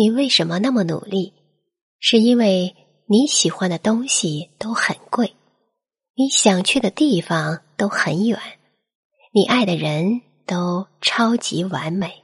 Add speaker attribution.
Speaker 1: 你为什么那么努力？是因为你喜欢的东西都很贵你想去的地方都很远你爱的人都超级完美